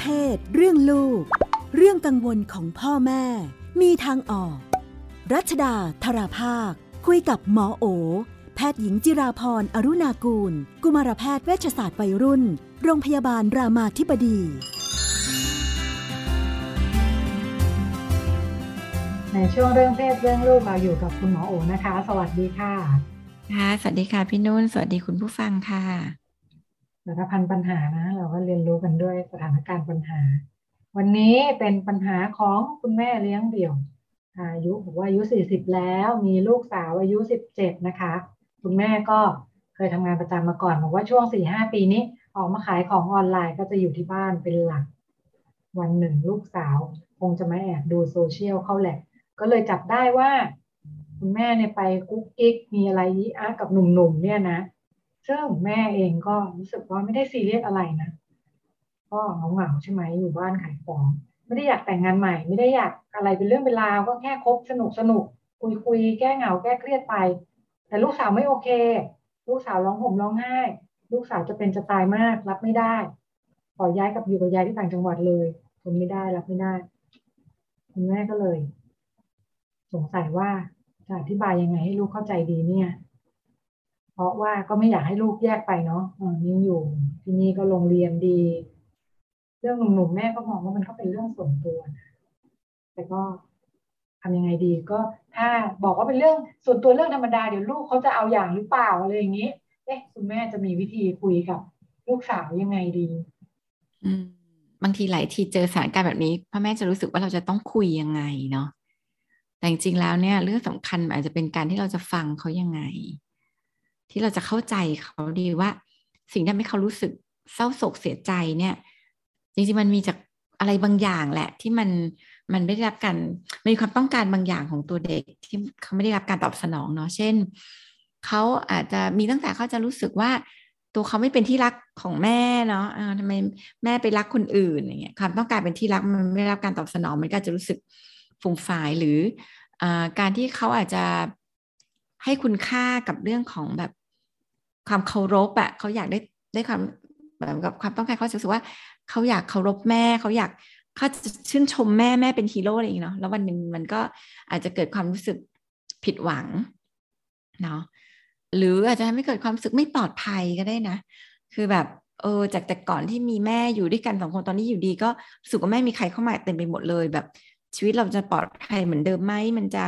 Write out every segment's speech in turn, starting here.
เพศ เรื่องลูก เรื่องกังวลของพ่อแม่ มีทางออก รัชดาธราภาค คุยกับหมอโอ แพทย์หญิงจิราพรอรุณากูล กุมารแพทย์เวชศาสตร์วัยรุ่น โรงพยาบาลรามาธิบดี ในช่วงเรื่องเพศเรื่องลูกเราอยู่กับคุณหมอโอนะคะ สวัสดีค่ะ ค่ะ สวัสดีค่ะพี่นุ่น สวัสดีคุณผู้ฟังค่ะ สารพันปัญหานะ เราก็เรียนรู้กันด้วยสถานการณ์ปัญหา วันนี้เป็นปัญหาของคุณแม่เลี้ยงเดี่ยว อายุบอกว่าอายุ40แล้วมีลูกสาวอายุ17นะคะ คุณแม่ก็เคยทำงานประจำมาก่อนบอกว่าช่วง4-5ปีนี้ ออกมาขายของออนไลน์ก็จะอยู่ที่บ้านเป็นหลัก วันหนึ่งลูกสาว คงจะมาแอบดูโซเชียลเข้าแหละ ก็เลยจับได้ว่า คุณแม่เนี่ยไปกุ๊กกิ๊กมีอะไรยีอากับหนุ่มๆเนี่ยนะ ซึ่งแม่เองก็รู้สึกว่าไม่ได้ซีเรียสอะไรนะ ก็เหงาๆใช่ไหมอยู่บ้านขายของ ไม่ได้อยากแต่งงานใหม่ ไม่ได้อยากอะไรเป็นเรื่องเป็นราวก็แค่คบสนุกสนุกคุยคุยแก้เหงาแก้เครียดไป แต่ลูกสาวไม่โอเค ลูกสาวร้องห่มร้องไห้ ลูกสาวจะเป็นจะตายมากรับไม่ได้ ขอย้ายกับอยู่กับยายที่ต่างจังหวัดเลยทนไม่ได้รับไม่ได้คุณแม่ก็เลย สงสัยว่าจะอธิบายยังไงให้ลูกเข้าใจดีเนี่ย เพราะว่าก็ไม่อยากให้ลูกแยกไปเนาะนี่อยู่ที่นี่ก็โรงเรียนดี เรื่องหนุ่มๆแม่ก็มองว่ามันก็เป็นเรื่องส่วนตัวนะแต่ก็ทำยังไงดี ก็ถ้าบอกว่าเป็นเรื่องส่วนตัวเรื่องธรรมดาเดี๋ยวลูกเขาจะเอาอย่างหรือเปล่าอะไรอย่างนี้เอ๊ะคุณแม่จะมีวิธีคุยกับ ลูกสาวยังไงดี อืมบางทีหลายทีเจอสถานการณ์แบบนี้พ่อแม่จะรู้สึกว่าเราจะต้องคุยยังไงเนาะแต่จริงๆแล้วเนี่ย เรื่องสำคัญอาจจะเป็นการที่เราจะฟังเขายังไง ที่เราจะเข้าใจเขาดีว่า สิ่งที่ทำให้เขารู้สึกเศร้าโศกเสียใจเนี่ย จริงๆมันมีจากอะไรบางอย่างแหละ ที่มันมันไม่ได้รับการมีความต้องการบางอย่างของตัวเด็กที่เขาไม่ได้รับการตอบสนองเนาะเช่นเขาอาจจะมีตั้งแต่เขาจะรู้สึกว่าตัวเขาไม่เป็นที่รักของแม่เนาะทำไมแม่ไปรักคนอื่นอย่างเงี้ยความต้องการเป็นที่รักมันไม่ได้รับการตอบสนองมันก็จะรู้สึกฟูมฟายหรืออการที่เขาอาจจะให้คุณค่ากับเรื่องของแบบ ความเคารพอะเขาอยากได้ได้ความแบบกับความต้องการเขาสึกว่าเขาอยากเคารพแม่เขาอยากเขาจะชื่นชมแม่แม่เป็นฮีโร่อะไรอย่างเนาะแล้ววันหนึ่งมันก็อาจจะเกิดความรู้สึกผิดหวังเนาะหรืออาจจะทำให้เกิดความรู้สึกไม่ปลอดภัยก็ได้นะ คือแบบเออจากแต่ก่อนที่มีแม่อยู่ด้วยกันสองคนตอนนี้อยู่ดี ก็รู้สึกว่าแม่มีใครเข้ามาเต็มไปหมดเลย แบบชีวิตเราจะปลอดภัยเหมือนเดิมไหมมันจะ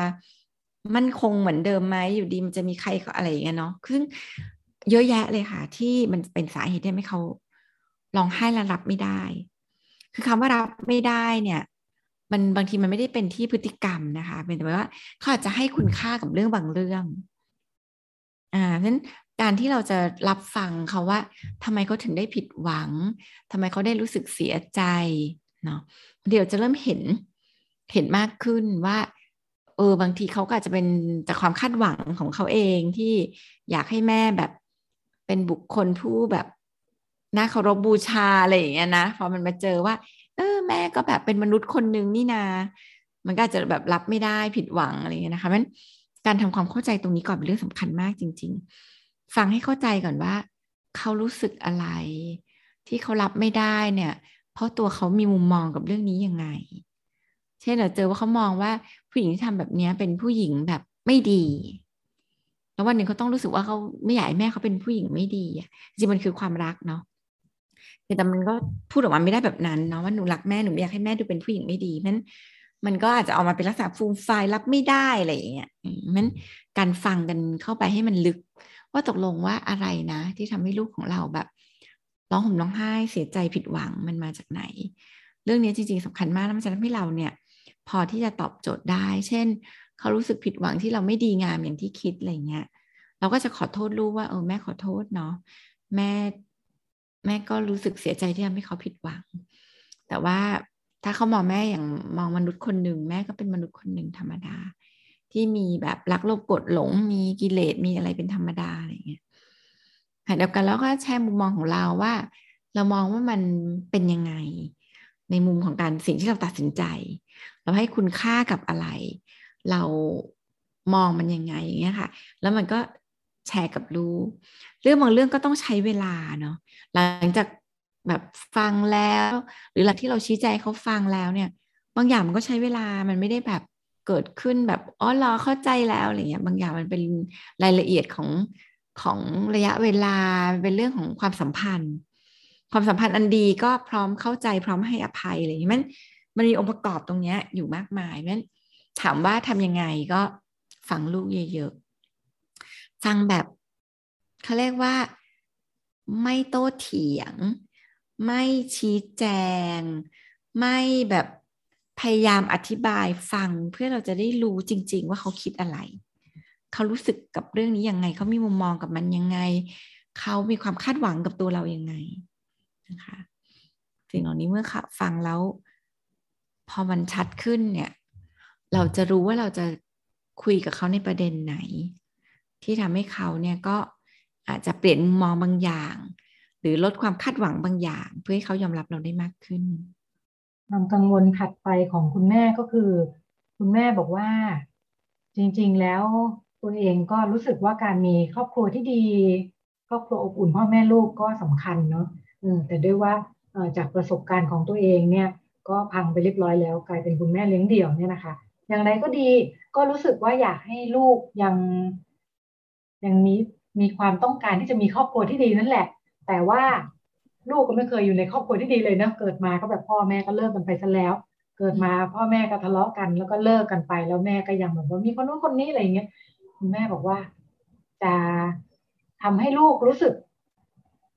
มั่นคงเหมือนเดิมไหมอยู่ดีมันจะมีใครอะไรอย่างเงี้ยเนาะซึ่ง เยอะแยะเลยค่ะ ที่มันเป็นสาเหตุที่ไม่เขาร้องไห้และรับไม่ได้ คือคำว่ารับไม่ได้เนี่ย มันบางทีมันไม่ได้เป็นที่พฤติกรรมนะคะ เป็นแต่ว่าเขาอาจจะให้คุณค่ากับเรื่องบางเรื่อง อ่าเพราะฉะนั้นการที่เราจะรับฟังเขาว่าทำไมเขาถึงได้ผิดหวังทำไมเขาได้รู้สึกเสียใจเนาะเดี๋ยวจะเริ่มเห็นเห็นมากขึ้นว่าเออบางทีเขาก็อาจจะเป็นจากความคาดหวังของเขาเองที่อยากให้แม่แบบ เป็นบุคคลผู้แบบน่าเคารพบูชาอะไรอย่างเงี้ยนะพอมันมาเจอว่า เออแม่ก็แบบเป็นมนุษย์คนหนึ่งนี่นา มันก็อาจจะแบบรับไม่ได้ผิดหวังอะไรเงี้ยนะคะมันการทำความเข้าใจตรงนี้ก่อนเป็นเรื่องสำคัญมากจริง ๆ ฟังให้เข้าใจก่อนว่า เขารู้สึกอะไร ที่เขารับไม่ได้เนี่ย เพราะตัวเขามีมุมมองกับเรื่องนี้ยังไง เช่นเราเจอว่าเขามองว่าผู้หญิงที่ทำแบบนี้เป็นผู้หญิงแบบไม่ดี แล้ววันหนึ่งเขาต้องรู้สึกว่าเขาไม่อยากให้แม่เขาเป็นผู้หญิงไม่ดีอะจริงมันคือความรักเนาะแต่มันก็พูดออกมาไม่ได้แบบนั้นเนาะว่าหนูรักแม่หนูอยากให้แม่ดูเป็นผู้หญิงไม่ดีนั้นมันก็อาจจะออกมาเป็นลักษณะฟูมไฟรับไม่ได้อะไรอย่างเงี้ยมันการฟังกันเข้าไปให้มันลึก ว่าตกลงว่าอะไรนะ ที่ทำให้ลูกของเราแบบร้องห่มร้องไห้เสียใจผิดหวังมันมาจากไหน เรื่องนี้จริงๆสำคัญมากแล้วมันจะทำให้เราเนี่ย พอที่จะตอบโจทย์ได้ เช่น เขารู้สึกผิดหวังที่เราไม่ดีงามอย่างที่คิดอะไรเงี้ย เราก็จะขอโทษลูกว่าเออแม่ขอโทษเนาะแม่แม่ก็รู้สึกเสียใจที่ทำให้เขาผิดหวัง แต่ว่าถ้าเขามองแม่อย่างมองมนุษย์คนหนึ่งแม่ก็เป็นมนุษย์คนหนึ่งธรรมดา ที่มีแบบรักโลภกดหลงมีกิเลสมีอะไรเป็นธรรมดาอะไรเงี้ยขณะเดียวกันแล้วก็แชร์มุมมองของเราว่า เรามองว่ามันเป็นยังไง ในมุมของการสิ่งที่เราตัดสินใจ เราให้คุณค่ากับอะไร เรามองมันยังไงอย่างเงี้ยค่ะ แล้วมันก็แชร์กับลูกเรื่องบางเรื่องก็ต้องใช้เวลาเนาะหลังจากแบบฟังแล้ว หรือหลักที่เราชี้ใจงเขาฟังแล้วเนี่ย บางอย่างมันก็ใช้เวลามันไม่ได้แบบเกิดขึ้นแบบอ๋อรอเข้าใจแล้วอะไรเงี้ยบางอย่างมันเป็นรายละเอียดของของระยะเวลาเป็นเรื่องของความสัมพันธ์ ความสัมพันธ์อันดีก็พร้อมเข้าใจพร้อมให้อภัยอะไรอย่างนี้มันมันมีองค์ประกอบตรงเนี้ยอยู่มากมายนั้น ถามว่าทำยังไงก็ฟังลูกเยอะๆ ฟังแบบเขาเรียกว่าไม่โต้เถียง ไม่ชี้แจง ไม่แบบพยายามอธิบายฟังเพื่อเราจะได้รู้จริง ๆ ว่าเขาคิดอะไร เขารู้สึกกับเรื่องนี้ยังไง เขามีมุมมองกับมันยังไง เขามีความคาดหวังกับตัวเรายังไงนะคะสิ่งเหล่านี้เมื่อฟังแล้ว พอมันชัดขึ้นเนี่ย เราจะรู้ว่าเราจะคุยกับเขาในประเด็นไหน ที่ทำให้เขาเนี่ยก็อาจจะเปลี่ยนมุมมองบางอย่าง หรือลดความคาดหวังบางอย่าง เพื่อให้เขายอมรับเราได้มากขึ้นความกังวลถัดไปของคุณแม่ก็คือ คุณแม่บอกว่า จริง ๆ แล้วตัวเองก็รู้สึกว่าการมีครอบครัวที่ดี ครอบครัวอบอุ่นพ่อแม่ลูกก็สำคัญเนาะแต่ด้วยว่าจากประสบการณ์ของตัวเองเนี่ย ก็พังไปเรียบร้อยแล้วกลายเป็นคุณแม่เลี้ยงเดี่ยวเนี่ยนะคะ อย่างไรก็ดี ก็รู้สึกว่าอยากให้ลูกยังยังมีมีความต้องการที่จะมีครอบครัวที่ดีนั่นแหละ แต่ว่าลูกก็ไม่เคยอยู่ในครอบครัวที่ดีเลยนะเกิดมาก็แบบพ่อแม่ก็เลิกกันไปซะแล้ว เกิดมาพ่อแม่ก็ทะเลาะกัน แล้วก็เลิกกันไป แล้วแม่ก็ยังแบบว่ามีคนนู้นคนนี้อะไรอย่างเงี้ยคุณแม่บอกว่า จะทำให้ลูกรู้สึก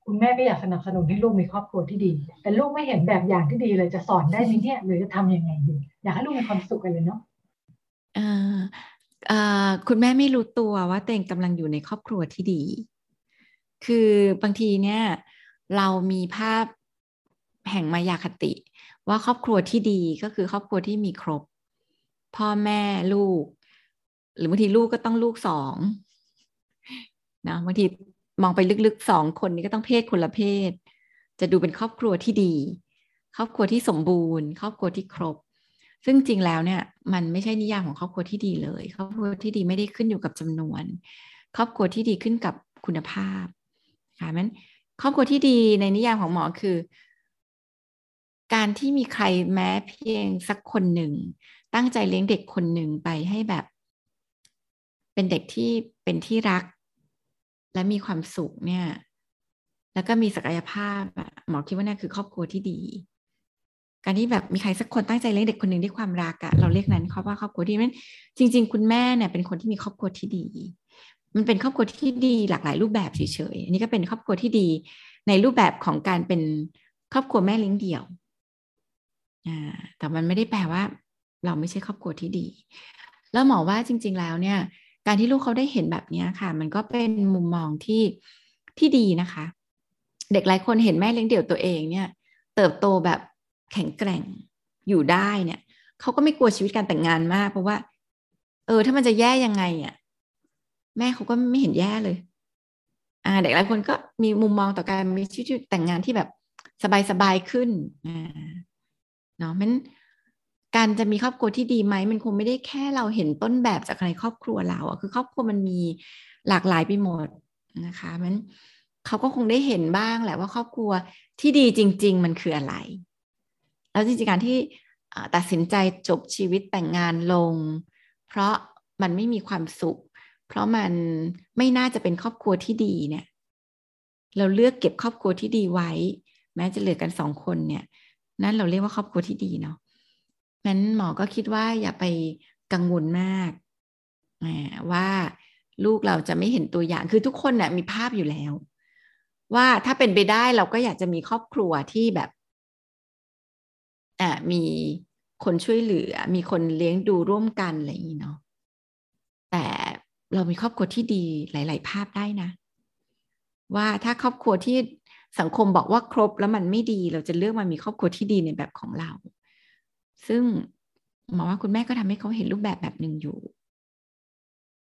คุณแม่ก็อยากสนับสนุนให้ลูกมีครอบครัวที่ดี แต่ลูกไม่เห็นแบบอย่างที่ดีเลยจะสอนได้ไหมเนี่ยหรือจะทํำยังไงดี อยากให้ลูกมีความสุขกันเลยเนาะ คุณแม่ไม่รู้ตัวว่าตัวเองกำลังอยู่ในครอบครัวที่ดี คือบางทีเนี่ย เรามีภาพแห่งมายาคติ ว่าครอบครัวที่ดีก็คือครอบครัวที่มีครบ พ่อแม่ลูก หรือบางทีลูกก็ต้องลูกสองนะบางทีมองไปลึกๆสองคนนี้ก็ต้องเพศคนละเพศ จะดูเป็นครอบครัวที่ดี ครอบครัวที่สมบูรณ์ ครอบครัวที่ครบ ซึ่งจริงแล้วเนี่ยมันไม่ใช่นิยามของครอบครัวที่ดีเลย ครอบครัวที่ดีไม่ได้ขึ้นอยู่กับจำนวน ครอบครัวที่ดีขึ้นกับคุณภาพค่ะมันครอบครัวที่ดีในนิยามของหมอคือ การที่มีใครแม้เพียงสักคนหนึ่ง ตั้งใจเลี้ยงเด็กคนหนึ่งไปให้แบบ เป็นเด็กที่เป็นที่รัก และมีความสุขเนี่ย แล้วก็มีศักยภาพหมอคิดว่านี่คือครอบครัวที่ดี การที่แบบมีใครสักคนตั้งใจเลี้ยงเด็กคนหนึ่งด้วยความรักอะเราเรียกนั้นเขาว่าครอบครัวที่นั้นจริง ๆ คุณแม่เนี่ยเป็นคนที่มีครอบครัวที่ดี มันเป็นครอบครัวที่ดีหลากหลายรูปแบบเฉยๆอันนี้ก็เป็นครอบครัวที่ดีในรูปแบบของการเป็นครอบครัวแม่เลี้ยงเดี่ยวอ่าแต่มันไม่ได้แปลว่า เราไม่ใช่ครอบครัวที่ดี แล้วหมอว่าจริง ๆ แล้วเนี่ย การที่ลูกเขาได้เห็นแบบนี้ค่ะ มันก็เป็นมุมมองที่ที่ดีนะคะ เด็กหลายคนเห็นแม่เลี้ยงเดี่ยวตัวเองเนี่ย เติบโตแบบ แข็งแกร่งอยู่ได้เนี่ยเขาก็ไม่กลัวชีวิตการแต่งงานมาก เพราะว่า เออ ถ้ามันจะแย่ยังไงอะแม่เขาก็ไม่เห็นแย่เลย อ่า เด็กหลายคนก็มีมุมมองต่อการมีชีวิตแต่งงานที่แบบสบายๆขึ้นอ่าเนาะมันการจะมีครอบครัวที่ดีไหมมันคงไม่ได้แค่เราเห็นต้นแบบจากในครอบครัวเราอะคือครอบครัวมันมีหลากหลายไปหมดนะคะมันเขาก็คงได้เห็นบ้างแหละว่าครอบครัวที่ดีจริง ๆ มันคืออะไร แล้วจริงๆการที่ตัดสินใจจบชีวิตแต่งงานลง เพราะมันไม่มีความสุข เพราะมันไม่น่าจะเป็นครอบครัวที่ดีเนี่ย เราเลือกเก็บครอบครัวที่ดีไว้ แม้จะเหลือกันสองคนเนี่ย นั่นเราเรียกว่าครอบครัวที่ดีเนาะนั้นหมอก็คิดว่าอย่าไปกังวลมากว่าลูกเราจะไม่เห็นตัวอย่างคือทุกคนเนี่ยมีภาพอยู่แล้ว ว่าถ้าเป็นไปได้เราก็อยากจะมีครอบครัวที่แบบ อ่ามีคนช่วยเหลือ มีคนเลี้ยงดูร่วมกันอะไรอย่างนี้เนาะแต่เรามีครอบครัวที่ดีหลาย ๆ ภาพได้นะ ว่าถ้าครอบครัวที่สังคมบอกว่าครบแล้วมันไม่ดี เราจะเลือกมามีครอบครัวที่ดีในแบบของเรา ซึ่งหมอว่าคุณแม่ก็ทำให้เขาเห็นรูปแบบแบบหนึ่งอยู่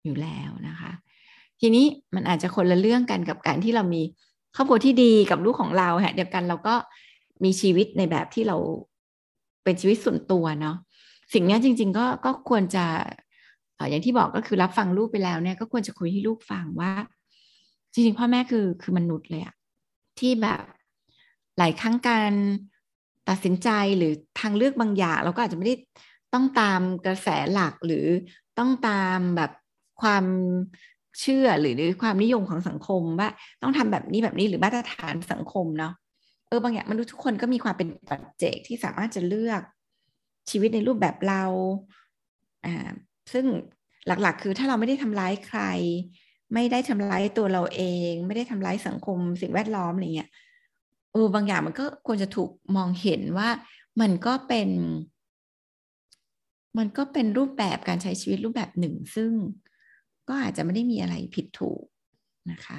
อยู่แล้วนะคะ ทีนี้มันอาจจะคนละเรื่องกันกับการที่เรามีครอบครัวที่ดีกับลูกของเราฮะเดียวกันเราก็มีชีวิตในแบบที่เรา เป็นชีวิตส่วนตัวเนาะสิ่งนี้จริง ๆ ก็ก็ควรจะอย่างที่บอกก็คือรับฟังลูกไปแล้วเนี่ยก็ควรจะคุยให้ลูกฟังว่า จริงๆพ่อแม่คือคือมนุษย์เลยอะที่แบบหลายครั้งการตัดสินใจหรือทางเลือกบางอย่าง เราก็อาจจะไม่ได้ต้องตามกระแสหลักหรือต้องตามแบบความเชื่อหรือความนิยมของสังคมว่าต้องทำแบบนี้แบบนี้หรือมาตรฐานสังคมเนาะ เออบางอย่างมนุษย์ทุกคนก็มีความเป็นปัจเจกที่สามารถจะเลือกชีวิตในรูปแบบเราอ่าซึ่งหลักๆ คือถ้าเราไม่ได้ทำร้ายใคร ไม่ได้ทำร้ายตัวเราเอง ไม่ได้ทำร้ายสังคม สิ่งแวดล้อมอะไรเงี้ยเออบางอย่างมันก็ควรจะถูกมองเห็นว่ามันก็เป็น มันก็เป็นรูปแบบการใช้ชีวิตรูปแบบหนึ่ง ซึ่งก็อาจจะไม่ได้มีอะไรผิดถูกนะคะ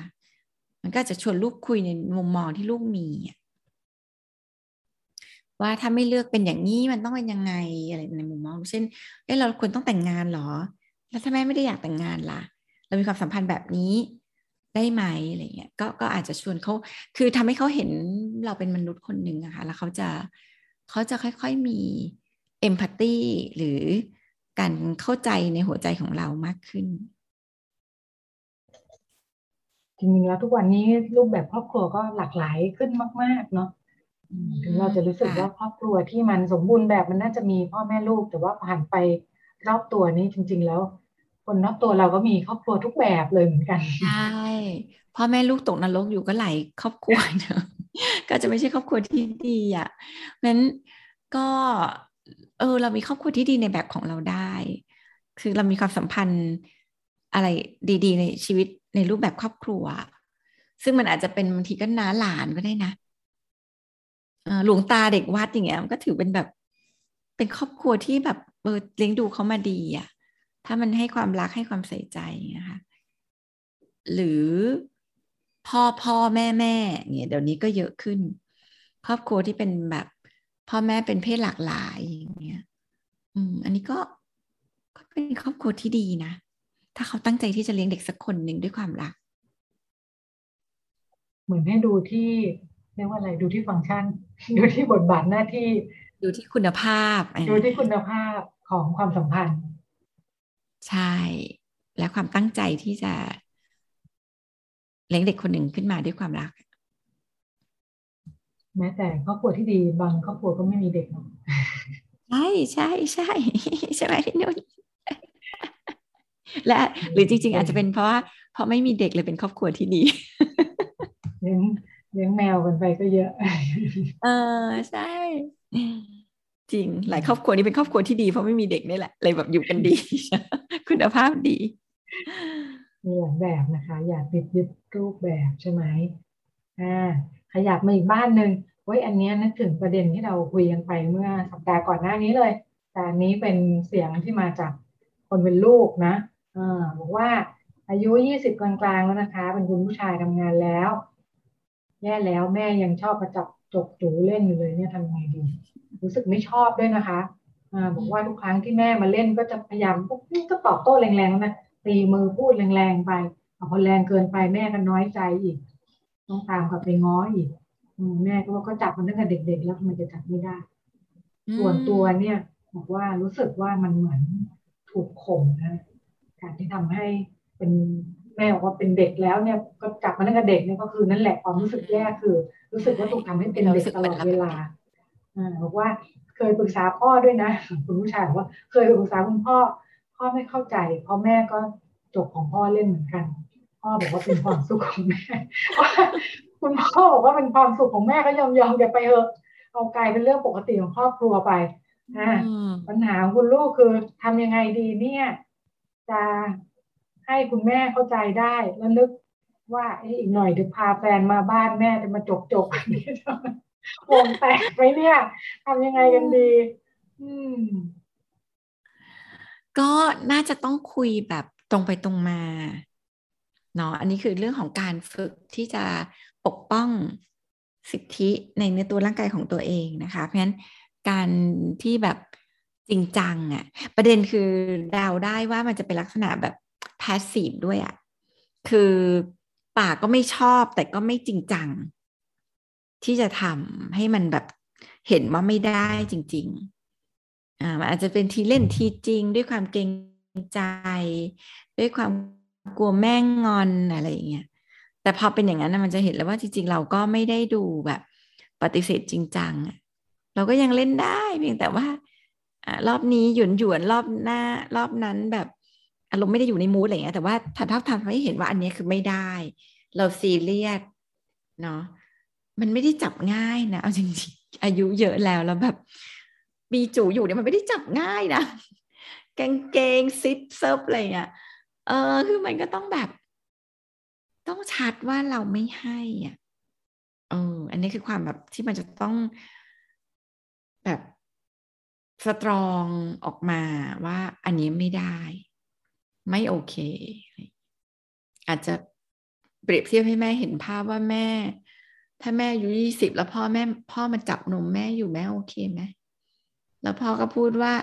มันก็จะชวนลูกคุยในมุมมองที่ลูกมี ว่าถ้าไม่เลือกเป็นอย่างนี้มันต้องเป็นยังไงอะไรในมุมมองเช่นเอ้เราควรต้องแต่งงานหรอ แล้วถ้าแม่ไม่ได้อยากแต่งงานล่ะ เรามีความสัมพันธ์แบบนี้ได้ไหมอะไรเงี้ยก็ก็อาจจะชวนเขาคือทำให้เขาเห็นเราเป็นมนุษย์คนหนึ่งอะคะ่ะแล้วเขาจะเขาจะค่อยๆมีเอมพัตตีหรือการเข้าใจในหัวใจของเรามากขึ้นจริงๆแล้วทุกวันนี้รูปแบบครอบครัวก็หลากหลายขึ้นมาก ๆ เนาะ ถึงเราจะรู้สึกว่าครอบครัวที่มันสมบูรณ์แบบมันน่าจะมีพ่อแม่ลูก แต่ว่าผ่านไปรอบตัวนี้จริง ๆ แล้ว คนรอบตัวเราก็มีครอบครัวทุกแบบเลยเหมือนกันใช่พ่อแม่ลูกตกนรกอยู่ก็หลายครอบครัวเนอะก็จะไม่ใช่ครอบครัวที่ดีอะนั้นก็เออเรามีครอบครัวที่ดีในแบบของเราได้ คือเรามีความสัมพันธ์อะไรดี ๆ ในชีวิตในรูปแบบครอบครัว ซึ่งมันอาจจะเป็นบางทีก็น้าหลานก็ได้นะ หลวงตาเด็กวัดอย่างเงี้ยมันก็ถือเป็นแบบ เป็นครอบครัวที่แบบเออเลี้ยงดูเขามาดีอะ ถ้ามันให้ความรักให้ความใส่ใจนะคะหรือพ่อพ่อแม่แม่เนี่ยเดี๋ยวนี้ก็เยอะขึ้น ครอบครัวที่เป็นแบบพ่อแม่เป็นเพศหลากหลายอย่างเงี้ย อืม อันนี้ก็ก็เป็นครอบครัวที่ดีนะ ถ้าเขาตั้งใจที่จะเลี้ยงเด็กสักคนหนึ่งด้วยความรัก เหมือนให้ดูที่ เรียกว่าอะไรดูที่ฟังก์ชัน ดูที่บทบาทหน้าที่ ดูที่คุณภาพ ดูที่คุณภาพของความสัมพันธ์ ใช่ และความตั้งใจที่จะเลี้ยงเด็กคนหนึ่งขึ้นมาด้วยความรัก แม้แต่ครอบครัวที่ดีบางครอบครัวก็ไม่มีเด็กเนาะใช่ใช่ใช่ใช่ไหมพี่นุ่นและหรือจริง ๆ อาจจะเป็นเพราะว่าเพราะไม่มีเด็กเลยเป็นครอบครัวที่ดีเลี้ยง เลี้ยงแมวกันไปก็เยอะ เออใช่ จริงหลายครอบครัวนี้เป็นครอบครัวที่ดีเพราะไม่มีเด็กนี่แหละเลยแบบอยู่กันดี คุณภาพดี มีหลายแบบนะคะ อยากติดยึดรูปแบบใช่ไหมอ่าขยับมาอีกบ้านหนึ่งเว้ยอันนี้นึกถึงประเด็นที่เราคุยกันไปเมื่อสัปดาห์ก่อนหน้านี้เลย แต่อันนี้เป็นเสียงที่มาจากคนเป็นลูกนะอบอกว่าอายุยี่สิบกลางๆแล้วนะคะ เป็นคุณผู้ชายทำงานแล้ว แย่แล้วแม่ยังชอบประจับจกจูเล่นอยู่เลยเนี่ยทำไงดี รู้สึกไม่ชอบด้วยนะคะอ่าบอกว่าทุกครั้งที่แม่มาเล่นก็จะพยายามพวกนี้ก็ตอบโต้แรงๆนะตีมือพูดแรงๆไปพอแรงเกินไปแม่ก็น้อยใจอีก ต้องตามกลับไปง้ออีกแม่ก็ว่าก็จับมันตั้งแต่เด็ก ๆ แล้วมันจะจับไม่ได้ ส่วนตัวเนี่ยบอกว่ารู้สึกว่ามันเหมือนถูกข่มนะ การที่ทำให้เป็น แม่บอกว่าเป็นเด็กแล้วเนี่ยก็จับมาตั้งแต่เด็กเนี่ยก็คือนั่นแหละความรู้สึกแย่คือ รู้สึกว่าถูกทำให้เป็นเด็กตลอดเวลาอ่าบอกว่าเคยปรึกษาพ่อด้วยนะคุณผู้ชายบอกว่าเคยปรึกษาคุณพ่อ พ่อไม่เข้าใจเพราะแม่ก็จบของพ่อเล่นเหมือนกัน พ่อบอกว่าเป็นความสุขของแม่คุณพ่อบอกว่าเป็นความสุขของแม่ก็ยอมยอมแกไปเถอะเอากลายเป็นเรื่องปกติของครอบครัวไปอ่าปัญหาของคุณลูกคือทำยังไงดีเนี่ย จะ ให้คุณแม่เข้าใจได้แล้วนึกว่าอีกหน่อยเดี๋ยวพาแฟนมาบ้านแม่จะมาจกจกนี่วงแตกไปเนี่ยทำยังไงกันดี อืม ก็น่าจะต้องคุยแบบตรงไปตรงมาเนาะอันนี้คือเรื่องของการฝึกที่จะปกป้องสิทธิในเนื้อตัวร่างกายของตัวเองนะคะ เพราะฉะนั้นการที่แบบจริงจังอะ่ะ ประเด็นคือเดาได้ว่ามันจะเป็นลักษณะแบบ พาสซีฟด้วยอะ่ะคือป่าก็ไม่ชอบแต่ก็ไม่จริงจัง ที่จะทำให้มันแบบเห็นว่าไม่ได้จริง ๆ อ่ามันอาจจะเป็นทีเล่นทีจริง ด้วยความเกรงใจ ด้วยความกลัวแม่งงอนอะไรอย่างเงี้ยแต่พอเป็นอย่างนั้นนะมันจะเห็นแล้วว่าจริง ๆ เราก็ไม่ได้ดูแบบปฏิเสธจริงจังเราก็ยังเล่นได้เพียงแต่ว่าอรอบนี้หยวนหยวนรอบหน้ารอบนั้นแบบ อารมณ์ไม่ได้อยู่ในมูดอะไรเงี้ยแต่ว่าทันทับทำให้เห็นว่าอันนี้คือไม่ได้ เราซีเรียสเนาะมันไม่ได้จับง่ายนะเอาจริงๆอายุเยอะแล้วแล้วแบบ มีจู๋อยู่เนี่ยมันไม่ได้จับง่ายนะกางเกงซิปเซิฟอะไรเงี้ยเออคือมันก็ต้องแบบ ต้องชัดว่าเราไม่ให้อะเออ อันนี้คือความแบบที่มันจะต้องแบบ strong ออกมาว่าอันนี้ไม่ได้ ไม่โอเค อาจจะเปรียบเทียบให้แม่เห็นภาพว่าแม่ ถ้าแม่อายุยี่สิบแล้วพ่อแม่พ่อมาจับนมแม่อยู่แม่โอเคไหมแล้วพ่อก็พูดว่า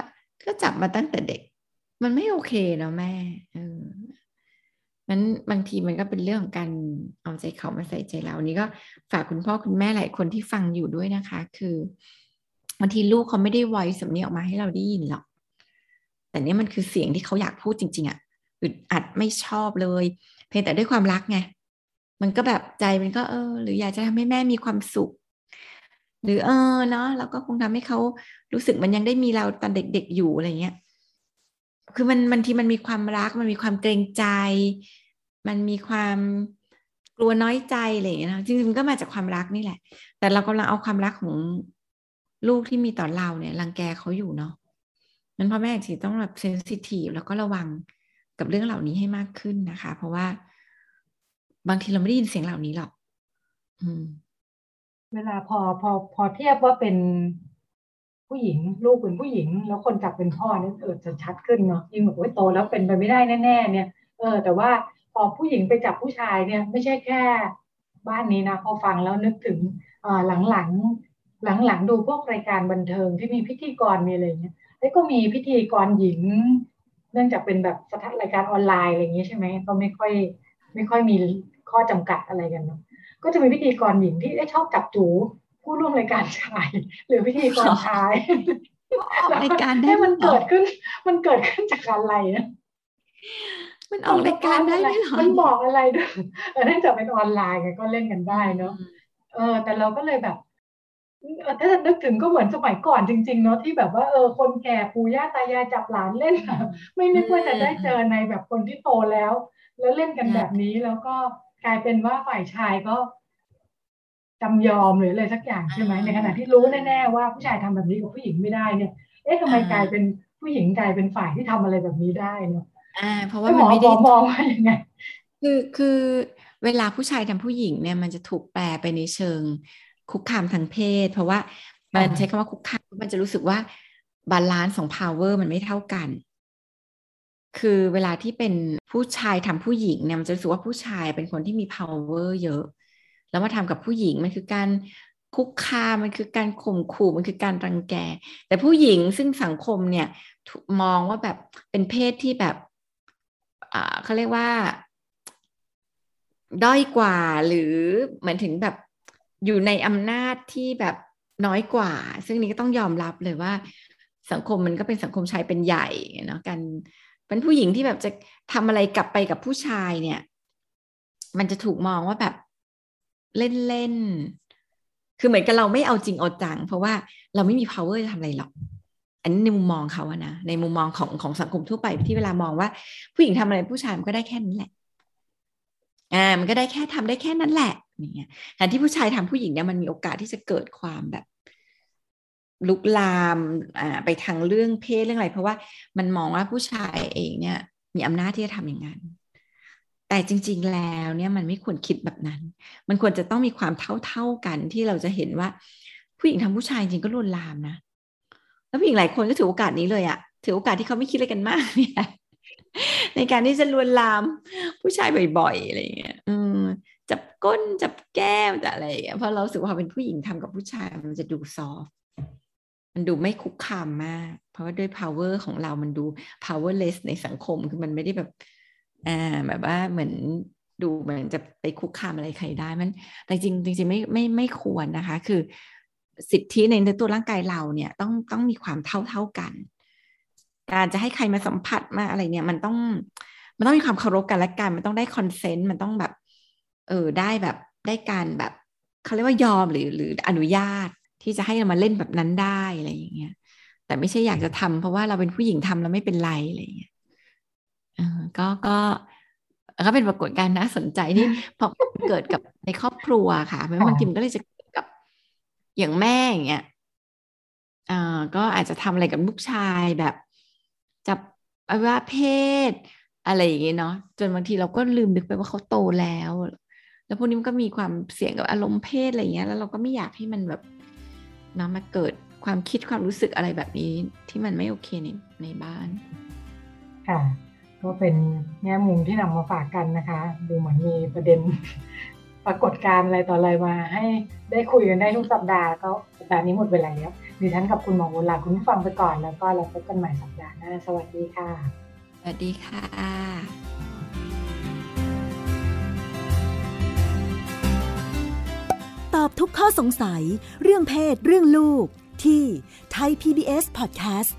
ก็จับมาตั้งแต่เด็ก มันไม่โอเคเนาะแม่เออนั้นบางทีมันก็เป็นเรื่องของการเอาใจเขามาใส่ใจเราอันนี้ก็ฝากคุณพ่อคุณแม่หลายคนที่ฟังอยู่ด้วยนะคะ คือบางทีลูกเขาไม่ได้ไวสำเนียงออกมาให้เราได้ยินหรอก แต่นี่มันคือเสียงที่เขาอยากพูดจริง ๆอะ่ะ อึดอัดไม่ชอบเลย เพียงแต่ด้วยความรักไงมันก็แบบใจมันก็เออ หรืออยากจะทำให้แม่มีความสุข หรือเออเนาะเราก็คงทำให้เขารู้สึกมันยังได้มีเราตอนเด็กๆอยู่อะไรเงี้ยคือมันมันทีมันมีความรัก มันมีความเกรงใจ มันมีความกลัวน้อยใจอะไรอย่างเงี้ยนะจริงๆมันก็มาจากความรักนี่แหละ แต่เรากำลังเอาความรักของลูกที่มีต่อเราเนี่ยรังแกเขาอยู่เนาะนั้นพ่อแม่จีต้องแบบเซนซิทีฟแล้วก็ระวัง กับเรื่องเหล่านี้ให้มากขึ้นนะคะ เพราะว่าบางทีเราไม่ได้ยินเสียงเหล่านี้หรอกอืมเวลาพอพอพอเทียบว่าเป็นผู้หญิง ลูกเป็นผู้หญิง แล้วคนจับเป็นพ่อเนี่ยเออจะชัดขึ้นเนาะยิ่งแบบว่าโตแล้วเป็นไปไม่ได้แน่ ๆ เนี่ย เออ แต่ว่าพอผู้หญิงไปจับผู้ชายเนี่ย ไม่ใช่แค่ บ้านนี้นะพอฟังแล้วนึกถึงอ่าหลังๆหลังๆดูพวกรายการบันเทิงที่มีพิธีกรมีอะไรเงี้ยแล้วก็มีพิธีกรหญิง เนื่องจากเป็นแบบสถานรายการออนไลน์อะไรอย่างนี้ใช่ไหมก็ไม่ค่อยไม่ค่อยมีข้อจำกัดอะไรกันเนาะก็จะมีพิธีกรหญิงที่ชอบจับจูผู้ร่วมรายการชาย หรือพิธีกรชายรายการได้มันเกิดขึ้น มันเกิดขึ้นจากอะไรนะมันออกรายการได้ไหมหรอมันบอกอะไรด้วยเนื่องจากเป็นออนไลน์ไงก็เล่นกันได้เนาะเออ แต่เราก็เลยแบบ ถ้าจะนึกถึงก็เหมือนสมัยก่อนจริง ๆ เนาะที่แบบว่าเออคนแก่ปู่ย่าตายายจับหลานเล่น ไม่นึกว่าจะได้เจอในแบบคนที่โตแล้ว แล้วเล่นกันแบบนี้แล้วก็กลายเป็นว่าฝ่ายชายก็จำยอมหรืออะไรสักอย่างใช่ไหมในขณะที่รู้แน่ๆว่าผู้ชายทำแบบนี้กับผู้หญิงไม่ได้เนี่ย เอ๊ะทำไมกลายเป็นผู้หญิงกลายเป็นฝ่ายที่ทำอะไรแบบนี้ได้เนาะอ่า เพราะว่ามันไม่ได้มองว่ายังไงคือคือเวลาผู้ชายทำผู้หญิงเนี่ยมันจะถูกแปลไปในเชิง คุกคามทางเพศ เพราะว่ามันใช้คำว่าคุกคามมันจะรู้สึกว่า balance ของ power มันไม่เท่ากัน คือเวลาที่เป็นผู้ชายทำผู้หญิงเนี่ยมันจะรู้สึกว่าผู้ชายเป็นคนที่มี power เยอะ แล้วมาทำกับผู้หญิงมันคือการคุกคามมันคือการข่มขู่มันคือการรังแก แต่ผู้หญิงซึ่งสังคมเนี่ยมองว่าแบบเป็นเพศที่แบบอ่าเขาเรียกว่า ด้อยกว่าหรือเหมือนถึงแบบ อยู่ในอำนาจที่แบบน้อยกว่า ซึ่งนี้ก็ต้องยอมรับเลยว่า สังคมมันก็เป็นสังคมชายเป็นใหญ่เนาะกันเป็นผู้หญิงที่แบบจะทำอะไรกลับไปกับผู้ชายเนี่ย มันจะถูกมองว่าแบบเล่นเล่นคือเหมือนกับเราไม่เอาจริงเอาจัง เพราะว่าเราไม่มี power จะทำอะไรหรอก อันนี้ในมุมมองเขาอะนะในมุมมองของของสังคมทั่วไปที่เวลามองว่า ผู้หญิงทำอะไรผู้ชายมันก็ได้แค่นั้นแหละอ่ามันก็ได้แค่ทำได้แค่นั้นแหละ เงี้ยแต่ที่ผู้ชายทำผู้หญิงเนี่ยมันมีโอกาสที่จะเกิดความแบบลุกลามอ่าไปทางเรื่องเพศเรื่องอะไร เพราะว่ามันมองว่าผู้ชายเองเนี่ย มีอำนาจที่จะทำอย่างนั้น แต่จริง ๆ แล้วเนี่ยมันไม่ควรคิดแบบนั้น มันควรจะต้องมีความเท่าๆกันที่เราจะเห็นว่า ผู้หญิงทำผู้ชายจริงก็ลวนลามนะแล้วผู้หญิงหลายคนก็ถือโอกาสนี้เลยอะถือโอกาสที่เขาไม่คิดอะไรกันมากเนี่ยในการที่จะลวนลามผู้ชายบ่อยๆอะไรอย่างเงี้ยอืม จับก้นจับแก้มจะอะไรเพราะเราสึกว่าเป็นผู้หญิงทำกับผู้ชายมันจะดูซอฟมันดูไม่คุกคามมาก เพราะว่าด้วย power ของเรามันดู powerless ในสังคมคือมันไม่ได้แบบอ่าแบบว่าเหมือนดูเหมือนจะไปคุกคามอะไรใครได้มัน แต่จริงจริงไม่ไม่ไม่ควรนะคะ คือสิทธิในตัวร่างกายเราเนี่ยต้องต้องมีความเท่าเท่ากัน การจะให้ใครมาสัมผัสมาอะไรเนี่ย มันต้องมันต้องมีความเคารพกันและกัน มันต้องได้คอนเซนต์มันต้องแบบ เออได้แบบได้การแบบเขาเรียกว่ายอมหรือหรืออนุญาตที่จะให้เรามาเล่นแบบนั้นได้อะไรอย่างเงี้ยแต่ไม่ใช่อยากจะทำเพราะว่าเราเป็นผู้หญิงทำแล้วไม่เป็นไรอะไรอย่างเงี้ยก็ก็ก็เป็นปรากฏการณ์น่าสนใจที่พอเกิดกับในครอบครัวค่ะเพราะบางทีมันก็เลยจะเกิดกับอย่างแม่อย่างเงี้ยอ่าก็อาจจะทำอะไรกับลูกชายแบบจับอวัยวะเพศ อะไรอย่างเงี้ยเนาะจนบางทีเราก็ลืมนึกไปว่าเขาโตแล้ว แล้วพวกนี้มันก็มีความเสี่ยงกับอารมณ์เพศอะไรเงี้ย แล้วเราก็ไม่อยากให้มันแบบนะมาเกิดความคิดความรู้สึกอะไรแบบนี้ที่มันไม่โอเคในในบ้าน ค่ะ ก็เป็นแง่มุมที่นำมาฝากกันนะคะ ดูเหมือนมีประเด็นปรากฏการณ์อะไรต่ออะไรมา ให้ได้คุยกันได้ทุกสัปดาห์ก็สัปดาห์นี้หมดเวลาแล้วดิฉันกับคุณหมอโบราคุณผู้ฟังไปก่อนแล้วก็เราพบกันใหม่สัปดาห์หน้าสวัสดีค่ะ สวัสดีค่ะ อบทุกข้อสงสัย เรื่องเพศ เรื่องลูก ที่ Thai PBS Podcast